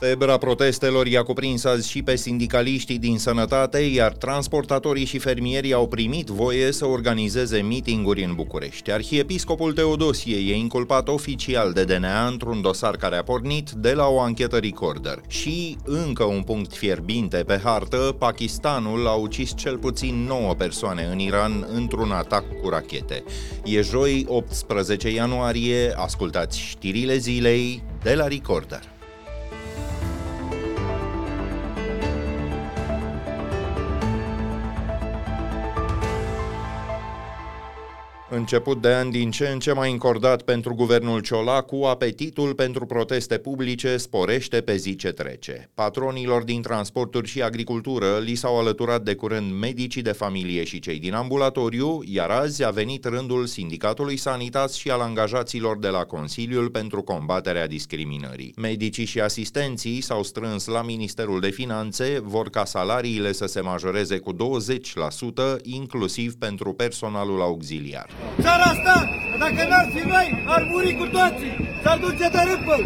Febra protestelor i-a cuprins azi și pe sindicaliștii din sănătate, iar transportatorii și fermierii au primit voie să organizeze mitinguri în București. Arhiepiscopul Teodosie e inculpat oficial de DNA într-un dosar care a pornit de la o anchetă recorder. Și încă un punct fierbinte pe hartă, Pakistanul a ucis cel puțin 9 persoane în Iran într-un atac cu rachete. E joi 18 ianuarie, ascultați știrile zilei de la Recorder. Început de an din ce în ce mai încordat pentru guvernul Ciolacu, apetitul pentru proteste publice sporește pe zi ce trece. Patronilor din transporturi și agricultură li s-au alăturat de curând medicii de familie și cei din ambulatoriu, iar azi a venit rândul Sindicatului Sanitas și al angajaților de la Consiliul pentru combaterea discriminării. Medicii și asistenții s-au strâns la Ministerul de Finanțe, vor ca salariile să se majoreze cu 20%, inclusiv pentru personalul auxiliar. Țara asta, dacă n-ar fi noi, ar muri cu toții, s-ar duce de râpă.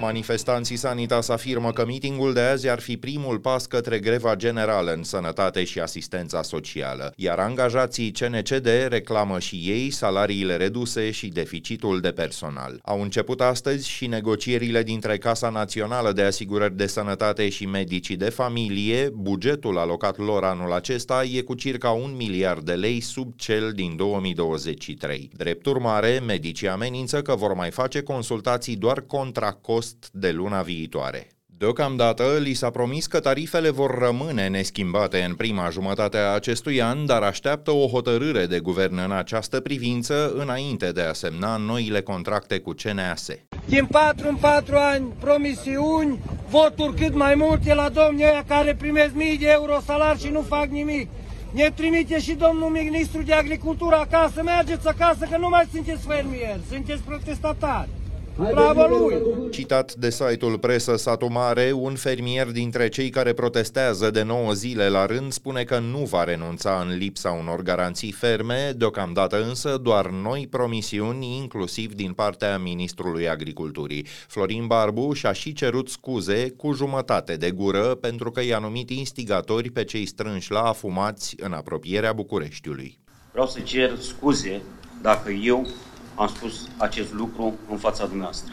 Manifestanții Sanitas afirmă că mitingul de azi ar fi primul pas către greva generală în sănătate și asistența socială, iar angajații CNCD reclamă și ei salariile reduse și deficitul de personal. Au început astăzi și negocierile dintre Casa Națională de Asigurări de Sănătate și medicii de familie. Bugetul alocat lor anul acesta e cu circa un miliard de lei sub cel din 2023. Drept urmare, medicii amenință că vor mai face consultații doar contra cost cost de luna viitoare. Deocamdată li s-a promis că tarifele vor rămâne neschimbate în prima jumătate a acestui an, dar așteaptă o hotărâre de guvern în această privință înainte de a semna noile contracte cu CNAS. Din 4 în 4 ani, promisiuni, voturi cât mai multe la domnii ăia care primesc mii de euro salari și nu fac nimic. Ne trimite și domnul ministru de agricultură acasă, mergeți acasă că nu mai sunteți fermieri, sunteți protestatari. Bravo lui! Citat de site-ul Presă Satu Mare, un fermier dintre cei care protestează de 9 zile la rând spune că nu va renunța în lipsa unor garanții ferme, deocamdată însă doar noi promisiuni, inclusiv din partea Ministrului Agriculturii. Florin Barbu și-a și cerut scuze cu jumătate de gură pentru că i-a numit instigatori pe cei strânși la afumați în apropierea Bucureștiului. Vreau să cer scuze dacă eu am spus acest lucru în fața dumneavoastră.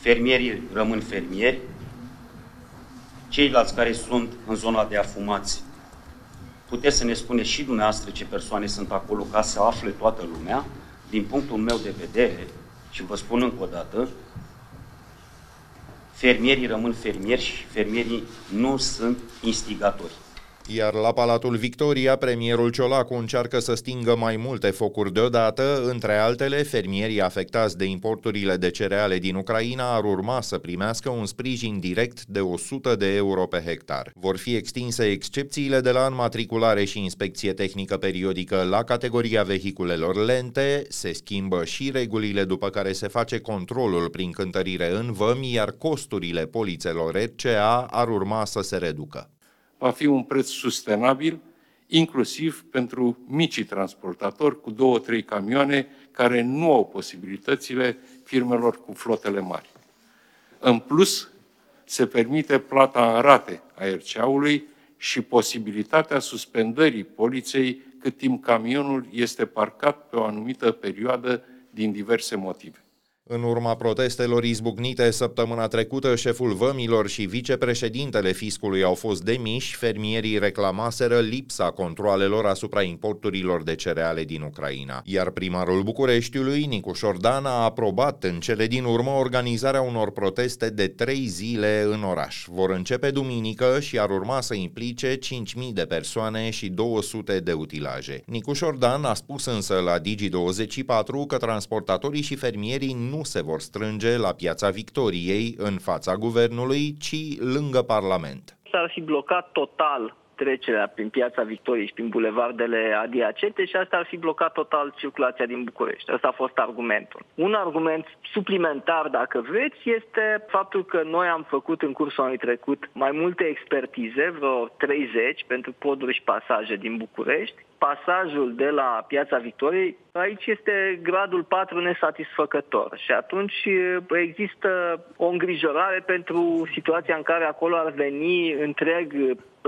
Fermierii rămân fermieri, ceilalți care sunt în zona de afumați, puteți să ne spuneți și dumneavoastră ce persoane sunt acolo ca să afle toată lumea, din punctul meu de vedere, și vă spun încă o dată, fermierii rămân fermieri și fermierii nu sunt instigatori. Iar la Palatul Victoria, premierul Ciolacu încearcă să stingă mai multe focuri deodată, între altele, fermierii afectați de importurile de cereale din Ucraina ar urma să primească un sprijin direct de 100 de euro pe hectar. Vor fi extinse excepțiile de la înmatriculare și inspecție tehnică periodică la categoria vehiculelor lente, se schimbă și regulile după care se face controlul prin cântărire în vămi, iar costurile polițelor RCA ar urma să se reducă va fi un preț sustenabil, inclusiv pentru micii transportatori cu două, trei camioane care nu au posibilitățile firmelor cu flotele mari. În plus, se permite plata în rate a RCA-ului și posibilitatea suspendării poliței cât timp camionul este parcat pe o anumită perioadă din diverse motive. În urma protestelor izbucnite săptămâna trecută, șeful vămilor și vicepreședintele fiscului au fost demiși, fermierii reclamaseră lipsa controalelor asupra importurilor de cereale din Ucraina. Iar primarul Bucureștiului, Nicu Șordan, a aprobat în cele din urmă organizarea unor proteste de trei zile în oraș. Vor începe duminică și ar urma să implice 5.000 de persoane și 200 de utilaje. Nicu Șordan a spus însă la Digi24 că transportatorii și fermierii nu se vor strânge la piața Victoriei în fața guvernului, ci lângă Parlament. S-ar fi blocat total trecerea prin piața Victoriei și prin bulevardele adiacente și asta ar fi blocat total circulația din București. Asta a fost argumentul. Un argument suplimentar, dacă vreți, este faptul că noi am făcut în cursul anului trecut mai multe expertize, vreo 30 pentru poduri și pasaje din București, pasajul de la Piața Victoriei, aici este gradul 4 nesatisfăcător și atunci există o îngrijorare pentru situația în care acolo ar veni întreg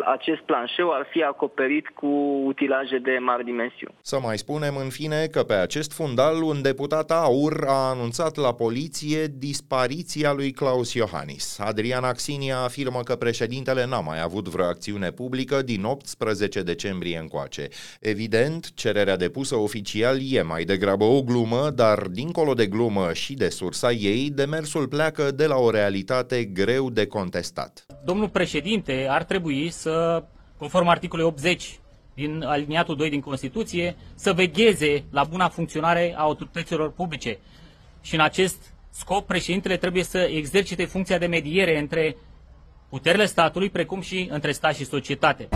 acest planșeu ar fi acoperit cu utilaje de mari dimensiuni. Să mai spunem în fine că pe acest fundal un deputat aur a anunțat la poliție dispariția lui Claus Iohannis. Adrian Axinia afirmă că președintele n-a mai avut vreo acțiune publică din 18 decembrie încoace. Evident, cererea depusă oficial e mai degrabă o glumă, dar dincolo de glumă și de sursa ei, demersul pleacă de la o realitate greu de contestat. Domnul președinte ar trebui să, conform articolului 80 din aliniatul 2 din Constituție, să vegheze la buna funcționare a autorităților publice. Și în acest scop, președintele trebuie să exercite funcția de mediere între puterile statului, precum și între stat și societate.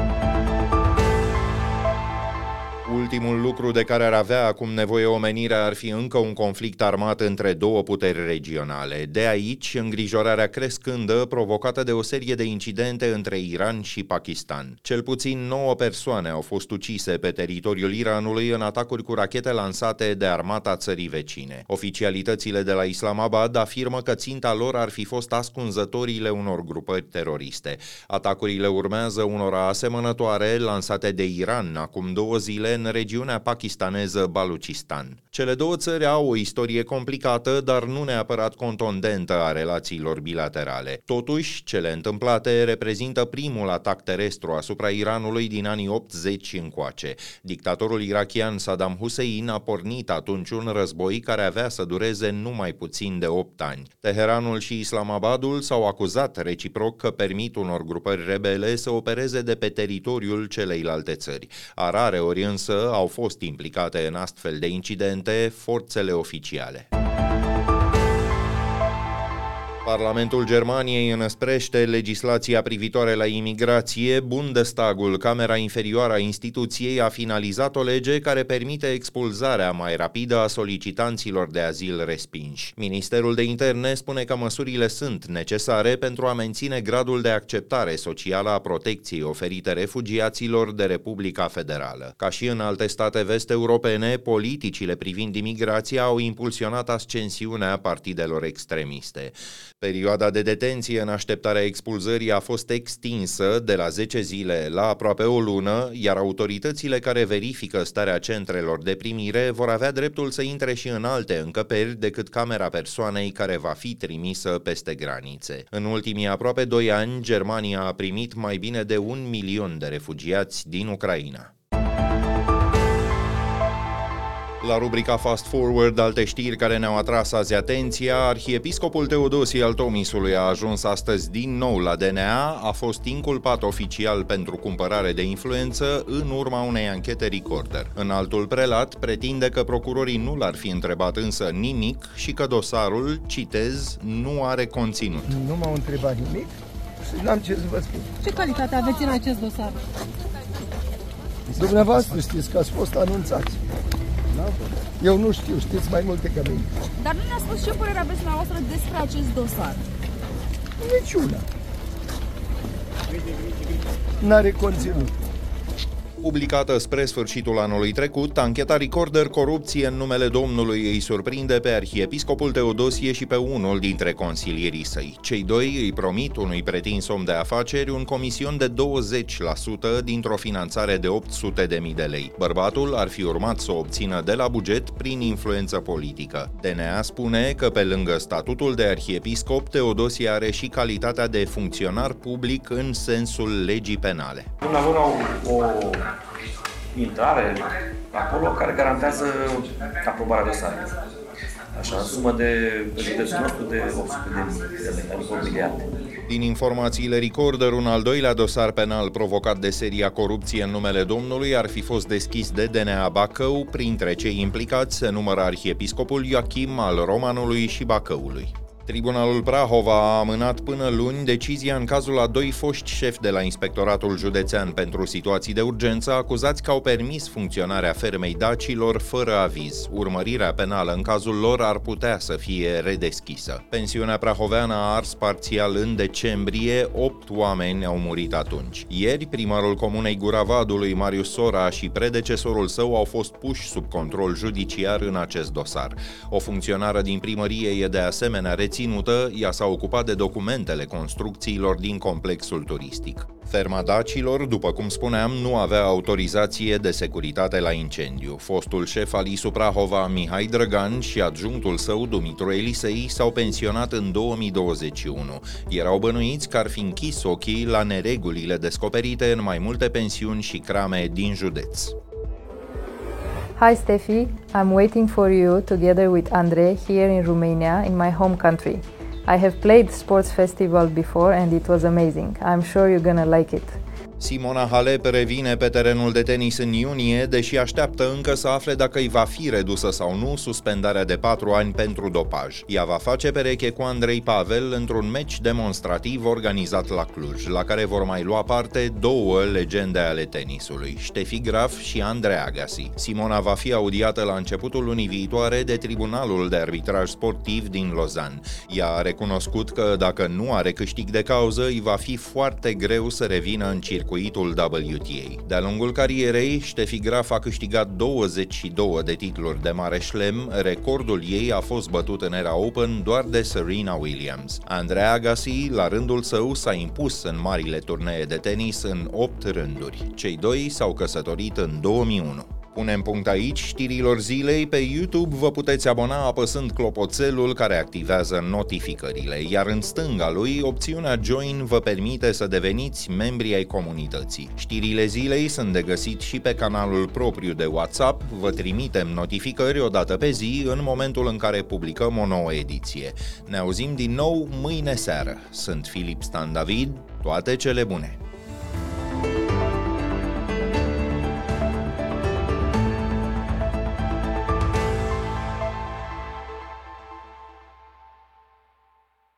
Ultimul lucru de care ar avea acum nevoie omenirea ar fi încă un conflict armat între două puteri regionale. De aici, îngrijorarea crescândă provocată de o serie de incidente între Iran și Pakistan. Cel puțin 9 persoane au fost ucise pe teritoriul Iranului în atacuri cu rachete lansate de armata țării vecine. Oficialitățile de la Islamabad afirmă că ținta lor ar fi fost ascunzătorile unor grupări teroriste. Atacurile urmează unora asemănătoare lansate de Iran acum două zile în regiunea pakistaneză Baluchistan. Cele două țări au o istorie complicată, dar nu neapărat contundentă a relațiilor bilaterale. Totuși, cele întâmplate reprezintă primul atac terestru asupra Iranului din anii 80 încoace. Dictatorul irachian Saddam Hussein a pornit atunci un război care avea să dureze numai puțin de 8 ani. Teheranul și Islamabadul s-au acuzat reciproc că permit unor grupări rebele să opereze de pe teritoriul celeilalte țări. A rare ori însă au fost implicate în astfel de incidente forțele oficiale. Parlamentul Germaniei înăsprește legislația privitoare la imigrație. Bundestagul, camera inferioară a instituției, a finalizat o lege care permite expulzarea mai rapidă a solicitanților de azil respinși. Ministerul de Interne spune că măsurile sunt necesare pentru a menține gradul de acceptare socială a protecției oferite refugiaților de Republica Federală. Ca și în alte state vest-europene, politicile privind imigrația au impulsionat ascensiunea partidelor extremiste. Perioada de detenție în așteptarea expulzării a fost extinsă de la 10 zile la aproape o lună, iar autoritățile care verifică starea centrelor de primire vor avea dreptul să intre și în alte încăperi decât camera persoanei care va fi trimisă peste granițe. În ultimii aproape 2 ani, Germania a primit mai bine de un milion de refugiați din Ucraina. La rubrica Fast Forward, alte știri care ne-au atras azi atenția, arhiepiscopul Teodosie al Tomisului a ajuns astăzi din nou la DNA, a fost inculpat oficial pentru cumpărare de influență în urma unei anchete recorder. În altul prelat pretinde că procurorii nu l-ar fi întrebat însă nimic și că dosarul, citez, nu are conținut. Nu m-au întrebat nimic și n-am ce să vă spun. Ce calitate aveți în acest dosar? Dumneavoastră știți că ați fost anunțați. Eu nu știu, știți mai multe ca mine. Dar nu ne-a spus ce părere aveți dumneavoastră despre acest dosar. Niciuna. N-are conținut. Publicată spre sfârșitul anului trecut, ancheta Recorder Corupție în numele Domnului îi surprinde pe arhiepiscopul Teodosie și pe unul dintre consilierii săi. Cei doi îi promit unui pretins om de afaceri un comision de 20% dintr-o finanțare de 800.000 de lei. Bărbatul ar fi urmat să o obțină de la buget prin influență politică. DNA spune că pe lângă statutul de arhiepiscop, Teodosie are și calitatea de funcționar public în sensul legii penale. Dumneavoastră o, o intrare acolo care garantează aprobarea dosarului. Așa, sumă de, pe județul nostru de 800 de mii de lei, adică un miliard. Din informațiile Recorder, un al doilea dosar penal provocat de seria corupție în numele Domnului ar fi fost deschis de DNA Bacău, printre cei implicați se numără arhiepiscopul Ioachim al Romanului și Bacăului. Tribunalul Prahova a amânat până luni decizia în cazul a doi foști șefi de la Inspectoratul Județean pentru situații de urgență acuzați că au permis funcționarea fermei dacilor fără aviz. Urmărirea penală în cazul lor ar putea să fie redeschisă. Pensiunea prahoveană a ars parțial în decembrie, 8 oameni au murit atunci. Ieri, primarul comunei Guravadului, Marius Sora, și predecesorul său au fost puși sub control judiciar în acest dosar. O funcționară din primărie e de asemenea reținut reținută, ea s-a ocupat de documentele construcțiilor din complexul turistic. Ferma dacilor, după cum spuneam, nu avea autorizație de securitate la incendiu. Fostul șef al ISU Prahova, Mihai Drăgan, și adjunctul său, Dumitru Elisei, s-au pensionat în 2021. Erau bănuiți că ar fi închis ochii la neregulile descoperite în mai multe pensiuni și crame din județ. Hi Steffi, I'm waiting for you together with Andre here in Romania, in my home country. I have played sports festival before and it was amazing. I'm sure you're gonna like it. Simona Halep revine pe terenul de tenis în iunie, deși așteaptă încă să afle dacă îi va fi redusă sau nu suspendarea de 4 ani pentru dopaj. Ea va face pereche cu Andrei Pavel într-un meci demonstrativ organizat la Cluj, la care vor mai lua parte două legende ale tenisului, Ștefi Graf și Andrei Agassi. Simona va fi audiată la începutul lunii viitoare de Tribunalul de Arbitraj Sportiv din Lausanne. Ea a recunoscut că dacă nu are câștig de cauză, îi va fi foarte greu să revină în circuit circuitul WTA. De-a lungul carierei, Steffi Graf a câștigat 22 de titluri de mare șlem, recordul ei a fost bătut în era Open doar de Serena Williams. Andrea Agassi, la rândul său, s-a impus în marile turnee de tenis în 8 rânduri. Cei doi s-au căsătorit în 2001. Punem punct aici știrilor zilei. Pe YouTube vă puteți abona apăsând clopoțelul care activează notificările, iar în stânga lui, opțiunea Join vă permite să deveniți membri ai comunității. Știrile zilei sunt de găsit și pe canalul propriu de WhatsApp, vă trimitem notificări o dată pe zi în momentul în care publicăm o nouă ediție. Ne auzim din nou mâine seară. Sunt Filip Stan David, toate cele bune!